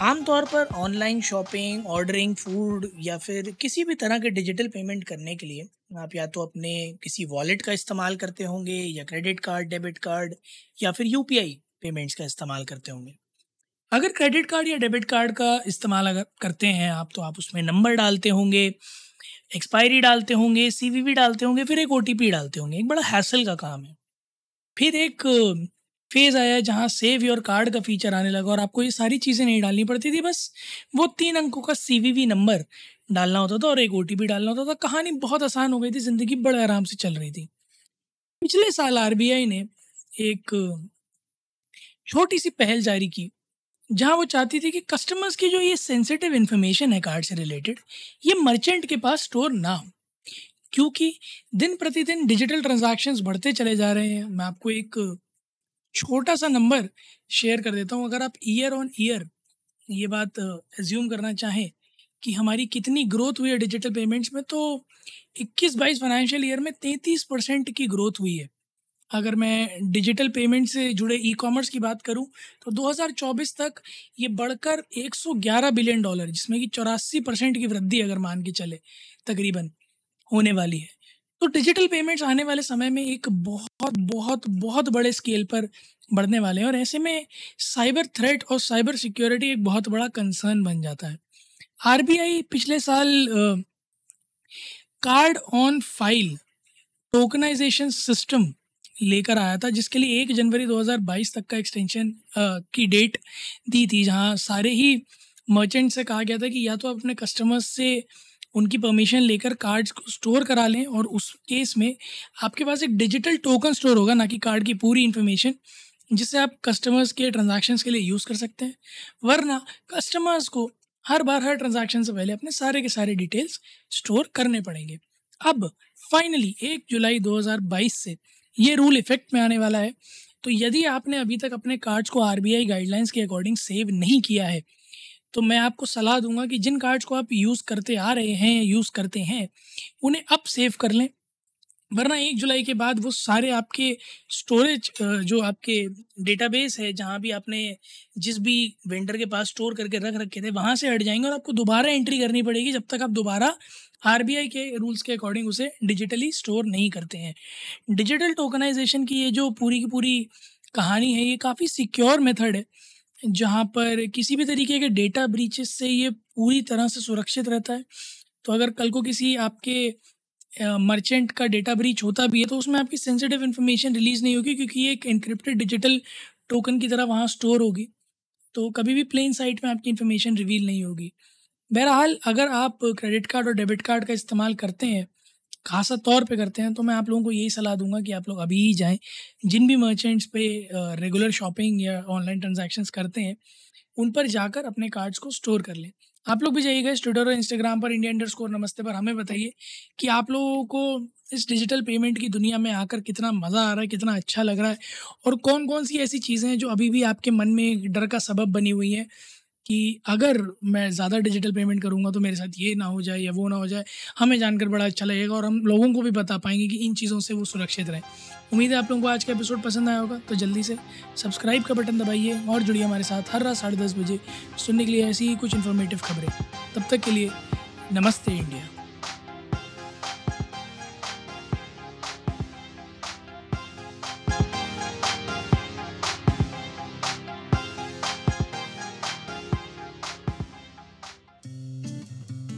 आमतौर पर online shopping, ordering food या फिर किसी भी तरह के डिजिटल पेमेंट करने के लिए आप या तो अपने किसी वॉलेट का इस्तेमाल करते होंगे या क्रेडिट कार्ड, डेबिट कार्ड या फिर यूपीआई पेमेंट्स का इस्तेमाल करते होंगे। अगर क्रेडिट कार्ड या डेबिट कार्ड का इस्तेमाल अगर करते हैं आप तो आप उसमें नंबर डालते होंगे, एक्सपायरी डालते होंगे, सीवीवी डालते होंगे, फिर एक ओटीपी डालते होंगे। एक बड़ा हैसल का काम है। फिर एक फ़ेज़ आया है जहाँ सेव योर कार्ड का फीचर आने लगा और आपको ये सारी चीज़ें नहीं डालनी पड़ती थी, बस वो तीन अंकों का सी वी वी नंबर डालना होता था और एक ओ टी पी डालना होता था। कहानी बहुत आसान हो गई थी, ज़िंदगी बड़े आराम से चल रही थी। पिछले साल आरबीआई ने एक छोटी सी पहल जारी की, जहाँ वो चाहती थी कि कस्टमर्स की जो ये सेंसिटिव इन्फॉर्मेशन है कार्ड से रिलेटेड ये मर्चेंट के पास स्टोर ना हो। क्योंकि दिन प्रतिदिन डिजिटल ट्रांजैक्शंस बढ़ते चले जा रहे हैं। मैं आपको एक छोटा सा नंबर शेयर कर देता हूँ। अगर आप ईयर ऑन ईयर ये बात एज्यूम करना चाहें कि हमारी कितनी ग्रोथ हुई है डिजिटल पेमेंट्स में तो 21 बाईस फाइनेंशियल ईयर में 33 परसेंट की ग्रोथ हुई है। अगर मैं डिजिटल पेमेंट से जुड़े ई कॉमर्स की बात करूँ तो 2024 तक ये बढ़कर 111 बिलियन डॉलर जिसमें कि चौरासी परसेंट की वृद्धि अगर मान के चले, तकरीबन होने वाली है। तो डिजिटल पेमेंट्स आने वाले समय में एक बहुत बहुत बहुत बड़े स्केल पर बढ़ने वाले हैं और ऐसे में साइबर थ्रेट और साइबर सिक्योरिटी एक बहुत बड़ा कंसर्न बन जाता है। आरबीआई पिछले साल card on file tokenization system लेकर आया था, जिसके लिए एक जनवरी 2022 तक का एक्सटेंशन की डेट दी थी, जहाँ सारे ही मर्चेंट से कहा गया था कि या तो अपने कस्टमर्स से उनकी परमिशन लेकर कार्ड्स को स्टोर करा लें और उस केस में आपके पास एक डिजिटल टोकन स्टोर होगा, ना कि कार्ड की पूरी इन्फॉर्मेशन जिससे आप कस्टमर्स के ट्रांजैक्शंस के लिए यूज़ कर सकते हैं। वरना कस्टमर्स को हर बार हर ट्रांजैक्शन से पहले अपने सारे के सारे डिटेल्स स्टोर करने पड़ेंगे। अब फाइनली एक जुलाई 2022 से ये रूल इफ़ेक्ट में आने वाला है। तो यदि आपने अभी तक अपने कार्ड्स को आरबीआई गाइडलाइंस के अकॉर्डिंग सेव नहीं किया है तो मैं आपको सलाह दूँगा कि जिन कार्ड्स को आप यूज़ करते आ रहे हैं या यूज़ करते हैं, उन्हें अब सेव कर लें। वरना एक जुलाई के बाद वो सारे आपके स्टोरेज जो आपके डेटाबेस है, जहाँ भी आपने जिस भी वेंडर के पास स्टोर करके रख रखे थे, वहाँ से हट जाएँगे और आपको दोबारा एंट्री करनी पड़ेगी जब तक आप दोबारा आरबीआई के रूल्स के अकॉर्डिंग उसे डिजिटली स्टोर नहीं करते हैं। डिजिटल टोकनाइजेशन की ये जो पूरी की पूरी कहानी है, ये काफ़ी सिक्योर मेथड है। जहाँ पर किसी भी तरीके के डेटा ब्रीचेस से ये पूरी तरह से सुरक्षित रहता है। तो अगर कल को किसी आपके मर्चेंट का डेटा ब्रीच होता भी है तो उसमें आपकी सेंसिटिव इन्फॉर्मेशन रिलीज़ नहीं होगी, क्योंकि ये एक इनक्रिप्टेड डिजिटल टोकन की तरह वहाँ स्टोर होगी। तो कभी भी प्लेन साइट में आपकी इन्फॉर्मेशन रिवील नहीं होगी। बहरहाल, अगर आप क्रेडिट कार्ड और डेबिट कार्ड का इस्तेमाल करते हैं खासा तौर पे करते हैं तो मैं आप लोगों को यही सलाह दूँगा कि आप लोग अभी ही जाएँ। जिन भी मर्चेंट्स पे रेगुलर शॉपिंग या ऑनलाइन ट्रांजैक्शंस करते हैं, उन पर जाकर अपने कार्ड्स को स्टोर कर लें। आप लोग भी जाइएगा ट्विटर और इंस्टाग्राम पर इंडिया इंडर स्कोर नमस्ते पर हमें बताइए कि आप लोगों को इस डिजिटल पेमेंट की दुनिया में आकर कितना मज़ा आ रहा है, कितना अच्छा लग रहा है और कौन कौन सी ऐसी चीज़ें हैं जो अभी भी आपके मन में डर का सबब बनी हुई हैं कि अगर मैं ज़्यादा डिजिटल पेमेंट करूँगा तो मेरे साथ ये ना हो जाए या वो ना हो जाए, हमें जानकर बड़ा अच्छा लगेगा और हम लोगों को भी बता पाएँगे कि इन चीज़ों से वो सुरक्षित रहें। उम्मीद है आप लोगों को आज का एपिसोड पसंद आया होगा तो जल्दी से सब्सक्राइब का बटन दबाइए और जुड़िए हमारे साथ हर रात साढ़े दस बजे सुनने के लिए ऐसी ही कुछ इन्फॉर्मेटिव खबरें। तब तक के लिए नमस्ते इंडिया।